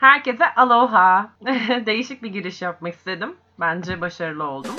Herkese aloha. Değişik bir giriş yapmak istedim. Bence başarılı oldum.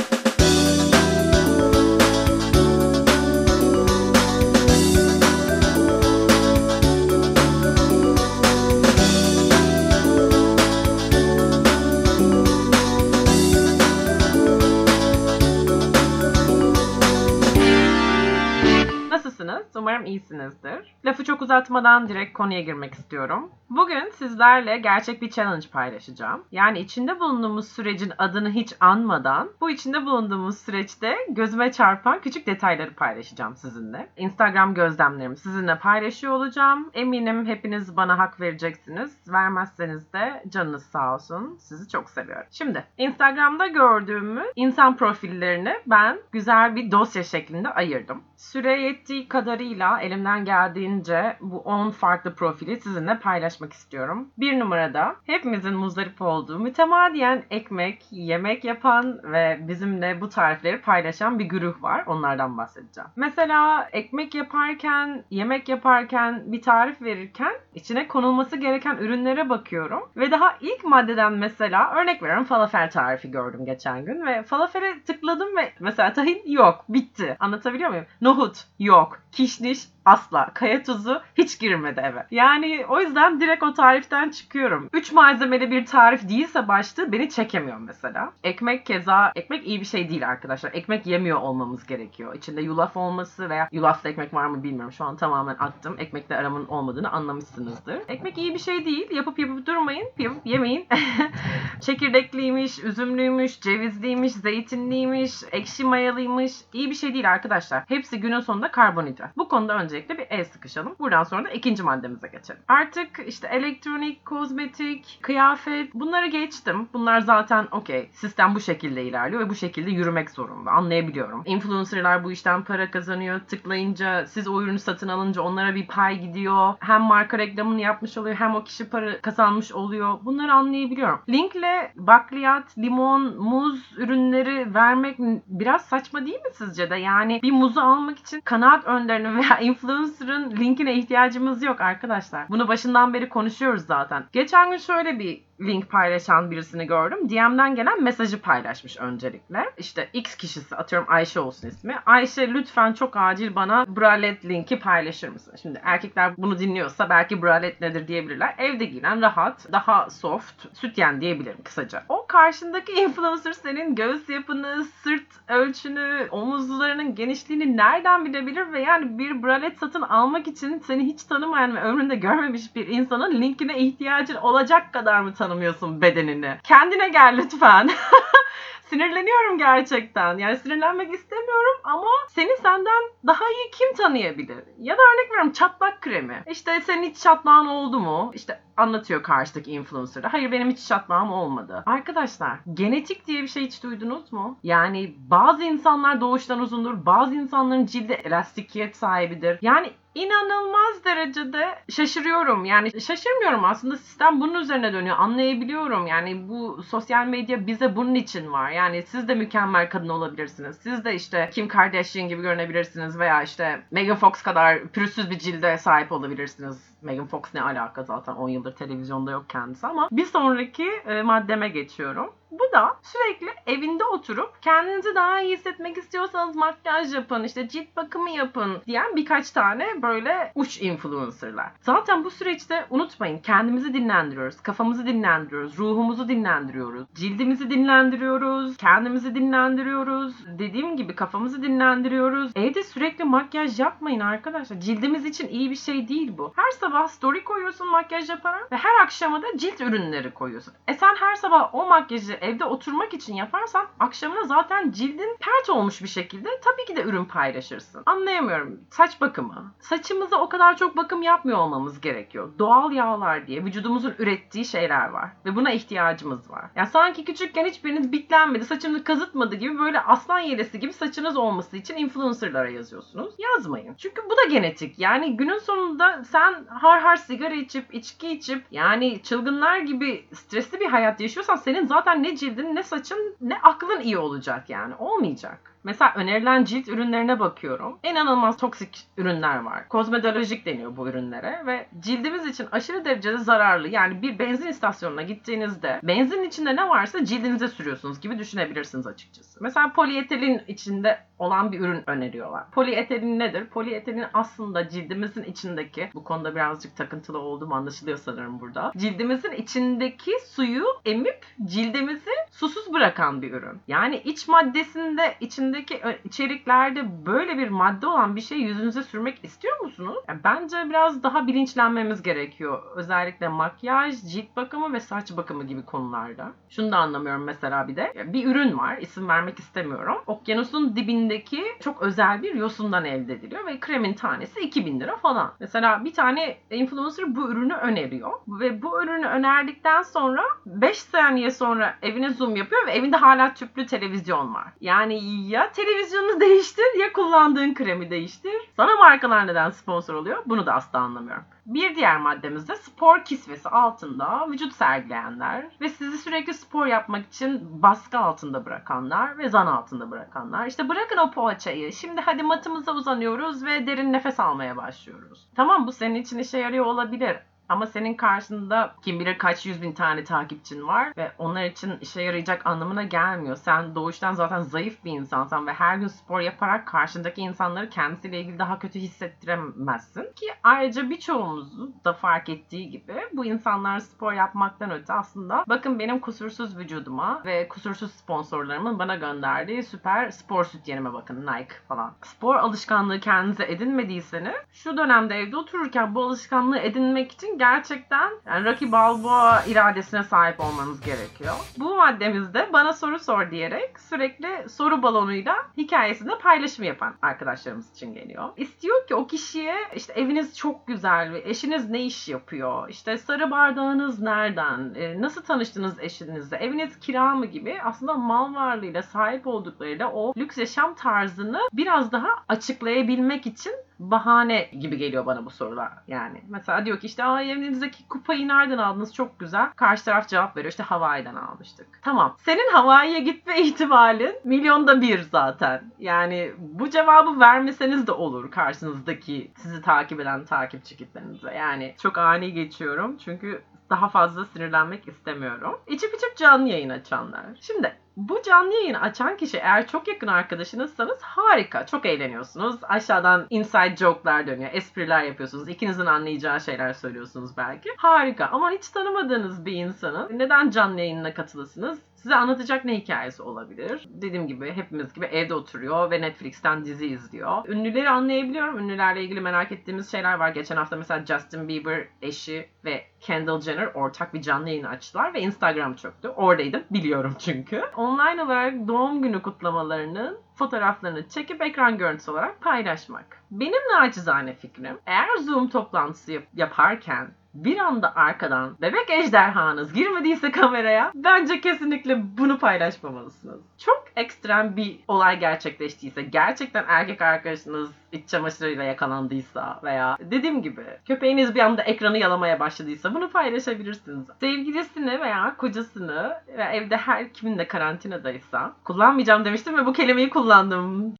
Nasılsınız? Umarım iyisinizdir. Lafı çok uzatmadan direkt konuya girmek istiyorum. Bugün sizlerle gerçek bir challenge paylaşacağım. Yani içinde bulunduğumuz sürecin adını hiç anmadan bu içinde bulunduğumuz süreçte gözüme çarpan küçük detayları paylaşacağım sizinle. Instagram gözlemlerimi sizinle paylaşıyor olacağım. Eminim hepiniz bana hak vereceksiniz. Vermezseniz de canınız sağ olsun. Sizi çok seviyorum. Şimdi Instagram'da gördüğümü insan profillerini ben güzel bir dosya şeklinde ayırdım. Süre yettiği kadarıyla elimden geldiğince bu 10 farklı profili sizinle paylaşmak istiyorum. Bir numarada hepimizin muzdarip olduğu mütemadiyen ekmek, yemek yapan ve bizimle bu tarifleri paylaşan bir güruh var. Onlardan bahsedeceğim. Mesela ekmek yaparken, yemek yaparken bir tarif verirken içine konulması gereken ürünlere bakıyorum. Ve daha ilk maddeden mesela örnek veriyorum falafel tarifi gördüm geçen gün ve falafele tıkladım ve mesela tahin yok, bitti. Anlatabiliyor muyum? Nohut yok, kişniş asla. Kaya tuzu hiç girmedi eve. Yani o yüzden direkt o tariften çıkıyorum. 3 malzemeli bir tarif değilse başta beni çekemiyor mesela. Ekmek keza, ekmek iyi bir şey değil arkadaşlar. Ekmek yemiyor olmamız gerekiyor. İçinde yulaf olması veya yulaflı ekmek var mı bilmiyorum. Şu an tamamen attım. Ekmekle aramın olmadığını anlamışsınızdır. Ekmek iyi bir şey değil. Yapıp yapıp durmayın. Yapıp yemeyin. Çekirdekliymiş, üzümlüymüş, cevizliymiş, zeytinliymiş, ekşi mayalıymış. İyi bir şey değil arkadaşlar. Hepsi günün sonunda karbonhidrat. Bu konuda öncelikle bir el sıkışalım. Buradan sonra da ikinci maddemize geçelim. Artık işte elektronik, kozmetik, kıyafet bunları geçtim. Bunlar zaten okey. Sistem bu şekilde ilerliyor ve bu şekilde yürümek zorunda. Anlayabiliyorum. Influencerlar bu işten para kazanıyor. Tıklayınca siz o ürünü satın alınca onlara bir pay gidiyor. Hem marka reklamını yapmış oluyor hem o kişi para kazanmış oluyor. Bunları anlayabiliyorum. Linkle bakliyat, limon, muz ürünleri vermek biraz saçma değil mi sizce de? Yani bir muzu almak için kanaat önderinin veya influencer'ın linkine ihtiyacımız yok arkadaşlar. Bunu başından beri konuşuyoruz zaten. Geçen gün şöyle bir link paylaşan birisini gördüm. DM'den gelen mesajı paylaşmış öncelikle. İşte X kişisi atıyorum Ayşe olsun ismi. Ayşe lütfen çok acil bana bralet linki paylaşır mısın? Şimdi erkekler bunu dinliyorsa belki bralet nedir diyebilirler. Evde giyinen rahat, daha soft, sütyen diyebilirim kısaca. O karşındaki influencer senin göğüs yapını, sırt ölçünü, omuzlarının genişliğini nereden bilebilir ve yani bir bralet satın almak için seni hiç tanımayan ve ömründe görmemiş bir insanın linkine ihtiyacın olacak kadar mı tanımıyorsun bedenini? Kendine gel lütfen. Sinirleniyorum gerçekten. Yani sinirlenmek istemiyorum ama seni senden daha iyi kim tanıyabilir? Ya da örnek veriyorum çatlak kremi. İşte senin hiç çatlağın oldu mu? İşte anlatıyor karşıdaki influencer'da. Hayır benim hiç çatlağım olmadı. Arkadaşlar genetik diye bir şey hiç duydunuz mu? Yani bazı insanlar doğuştan uzundur. Bazı insanların cildi elastikiyet sahibidir. Yani inanılmaz derecede şaşırıyorum. Yani şaşırmıyorum aslında sistem bunun üzerine dönüyor. Anlayabiliyorum. Yani bu sosyal medya bize bunun için var. Yani siz de mükemmel kadın olabilirsiniz. Siz de işte Kim Kardashian gibi görünebilirsiniz veya işte Megan Fox kadar pürüzsüz bir cilde sahip olabilirsiniz. Megan Fox ne alaka zaten 10 yıldır televizyonda yok kendisi ama bir sonraki e, maddeme geçiyorum. Bu da sürekli evinde oturup kendinizi daha iyi hissetmek istiyorsanız makyaj yapın, işte cilt bakımı yapın diyen birkaç tane böyle uç influencerlar. Zaten bu süreçte unutmayın kendimizi dinlendiriyoruz, kafamızı dinlendiriyoruz, ruhumuzu dinlendiriyoruz, cildimizi dinlendiriyoruz, kendimizi dinlendiriyoruz. Dediğim gibi kafamızı dinlendiriyoruz. Evde sürekli makyaj yapmayın arkadaşlar. Cildimiz için iyi bir şey değil bu. Her sabah story koyuyorsun makyaj yaparak ve her akşama da cilt ürünleri koyuyorsun. E sen her sabah o makyajı evde oturmak için yaparsan akşamına zaten cildin pert olmuş bir şekilde tabii ki de ürün paylaşırsın. Anlayamıyorum. Saç bakımı. Saçımıza o kadar çok bakım yapmıyor olmamız gerekiyor. Doğal yağlar diye vücudumuzun ürettiği şeyler var. Ve buna ihtiyacımız var. Yani sanki küçükken hiçbiriniz bitlenmedi, saçınızı kazıtmadı gibi böyle aslan yelesi gibi saçınız olması için influencerlara yazıyorsunuz. Yazmayın. Çünkü bu da genetik. Yani günün sonunda sen har har sigara içip, içki içip yani çılgınlar gibi stresli bir hayat yaşıyorsan senin zaten ne cildin, ne saçın, ne aklın iyi olacak yani. Olmayacak. Mesela önerilen cilt ürünlerine bakıyorum. İnanılmaz toksik ürünler var. Kozmetolojik deniyor bu ürünlere ve cildimiz için aşırı derecede zararlı. Yani bir benzin istasyonuna gittiğinizde benzinin içinde ne varsa cildinize sürüyorsunuz gibi düşünebilirsiniz açıkçası. Mesela polietilin içinde olan bir ürün öneriyorlar. Polietilin nedir? Polietilin aslında cildimizin içindeki, bu konuda birazcık takıntılı olduğum anlaşılıyor sanırım burada. Cildimizin içindeki suyu emip cildimizi susuz bırakan bir ürün. Yani iç maddesinde, içindeki içeriklerde böyle bir madde olan bir şey yüzünüze sürmek istiyor musunuz? Yani bence biraz daha bilinçlenmemiz gerekiyor. Özellikle makyaj, cilt bakımı ve saç bakımı gibi konularda. Şunu da anlamıyorum mesela bir de. Bir ürün var, isim vermek istemiyorum. Okyanusun dibindeki çok özel bir yosundan elde ediliyor ve kremin tanesi 2000 lira falan. Mesela bir tane influencer bu ürünü öneriyor ve bu ürünü önerdikten sonra 5 saniye sonra evine zoom yapıyor ve evinde hala tüplü televizyon var. Yani ya televizyonu değiştir ya kullandığın kremi değiştir. Sana markalar neden sponsor oluyor? Bunu da asla anlamıyorum. Bir diğer maddemiz de spor kisvesi altında vücut sergileyenler ve sizi sürekli spor yapmak için baskı altında bırakanlar ve zan altında bırakanlar. İşte bırakın o poğaçayı. Şimdi hadi matımıza uzanıyoruz ve derin nefes almaya başlıyoruz. Tamam bu senin için işe yarıyor olabilir ama senin karşında kim bilir kaç yüz bin tane takipçin var ve onlar için işe yarayacak anlamına gelmiyor. Sen doğuştan zaten zayıf bir insansan ve her gün spor yaparak karşındaki insanları kendisiyle ilgili daha kötü hissettiremezsin. Ki ayrıca birçoğumuzun da fark ettiği gibi bu insanlar spor yapmaktan öte aslında bakın benim kusursuz vücuduma ve kusursuz sponsorlarımın bana gönderdiği süper spor sütyenime bakın Nike falan. Spor alışkanlığı kendinize edinmediyseniz şu dönemde evde otururken bu alışkanlığı edinmek için gerçekten yani Rocky Balboa iradesine sahip olmanız gerekiyor. Bu maddemizde bana soru sor diyerek sürekli soru balonuyla hikayesinde paylaşım yapan arkadaşlarımız için geliyor. İstiyor ki o kişiye işte eviniz çok güzel eşiniz ne iş yapıyor? İşte sarı bardağınız nereden? E, nasıl tanıştınız eşinizle? Eviniz kira mı gibi aslında mal varlığıyla sahip olduklarıyla o lüks yaşam tarzını biraz daha açıklayabilmek için bahane gibi geliyor bana bu sorular yani. Mesela diyor ki işte Aa, evinizdeki kupayı nereden aldınız çok güzel. Karşı taraf cevap veriyor işte Hawaii'den almıştık. Tamam senin Hawaii'ye gitme ihtimalin milyonda bir zaten. Yani bu cevabı vermeseniz de olur karşınızdaki sizi takip eden takipçi kitlenize. Yani çok ani geçiyorum çünkü daha fazla sinirlenmek istemiyorum. İçip içip canlı yayın açanlar. Şimdi bu canlı yayını açan kişi eğer çok yakın arkadaşınızsanız harika. Çok eğleniyorsunuz. Aşağıdan inside joke'lar dönüyor. Espriler yapıyorsunuz. İkinizin anlayacağı şeyler söylüyorsunuz belki. Harika. Ama hiç tanımadığınız bir insanın neden canlı yayınına katılısınız? Size anlatacak ne hikayesi olabilir? Dediğim gibi hepimiz gibi evde oturuyor ve Netflix'ten dizi izliyor. Ünlüleri anlayabiliyorum. Ünlülerle ilgili merak ettiğimiz şeyler var. Geçen hafta mesela Justin Bieber eşi ve Kendall Jenner ortak bir canlı yayın açtılar ve Instagram çöktü. Oradaydım biliyorum çünkü. Online olarak doğum günü kutlamalarının fotoğraflarını çekip ekran görüntüsü olarak paylaşmak. Benim naçizane fikrim eğer Zoom toplantısı yap- yaparken bir anda arkadan bebek ejderhanız girmediyse kameraya bence kesinlikle bunu paylaşmamalısınız. Çok ekstrem bir olay gerçekleştiyse, gerçekten erkek arkadaşınız iç çamaşırıyla yakalandıysa veya dediğim gibi köpeğiniz bir anda ekranı yalamaya başladıysa bunu paylaşabilirsiniz. Sevgilisini veya kocasını ve evde her kimin de karantinadaysa kullanmayacağım demiştim ve bu kelimeyi kullandım.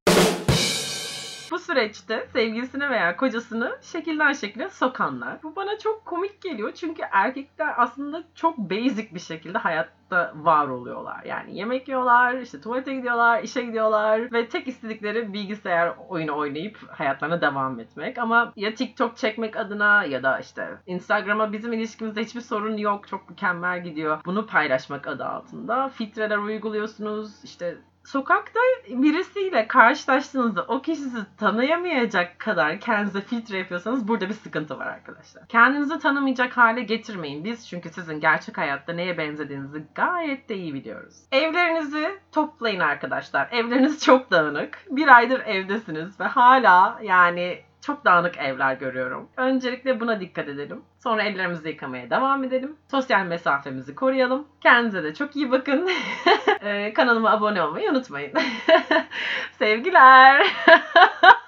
Bu süreçte sevgilisini veya kocasını şekilden şekile sokanlar. Bu bana çok komik geliyor çünkü erkekler aslında çok basic bir şekilde hayatta var oluyorlar. Yani yemek yiyorlar, işte tuvalete gidiyorlar, işe gidiyorlar ve tek istedikleri bilgisayar oyunu oynayıp hayatlarına devam etmek. Ama ya TikTok çekmek adına ya da işte Instagram'a bizim ilişkimizde hiçbir sorun yok, çok mükemmel gidiyor. Bunu paylaşmak adı altında filtreler uyguluyorsunuz. İşte sokakta birisiyle karşılaştığınızda o kişi sizi tanıyamayacak kadar kendinize filtre yapıyorsanız burada bir sıkıntı var arkadaşlar. Kendinizi tanımayacak hale getirmeyin. Biz çünkü sizin gerçek hayatta neye benzediğinizi gayet de iyi biliyoruz. Evlerinizi toplayın arkadaşlar. Evleriniz çok dağınık. Bir aydır evdesiniz ve hala yani çok dağınık evler görüyorum. Öncelikle buna dikkat edelim. Sonra ellerimizi yıkamaya devam edelim. Sosyal mesafemizi koruyalım. Kendinize de çok iyi bakın. Ee, kanalıma abone olmayı unutmayın. Sevgiler.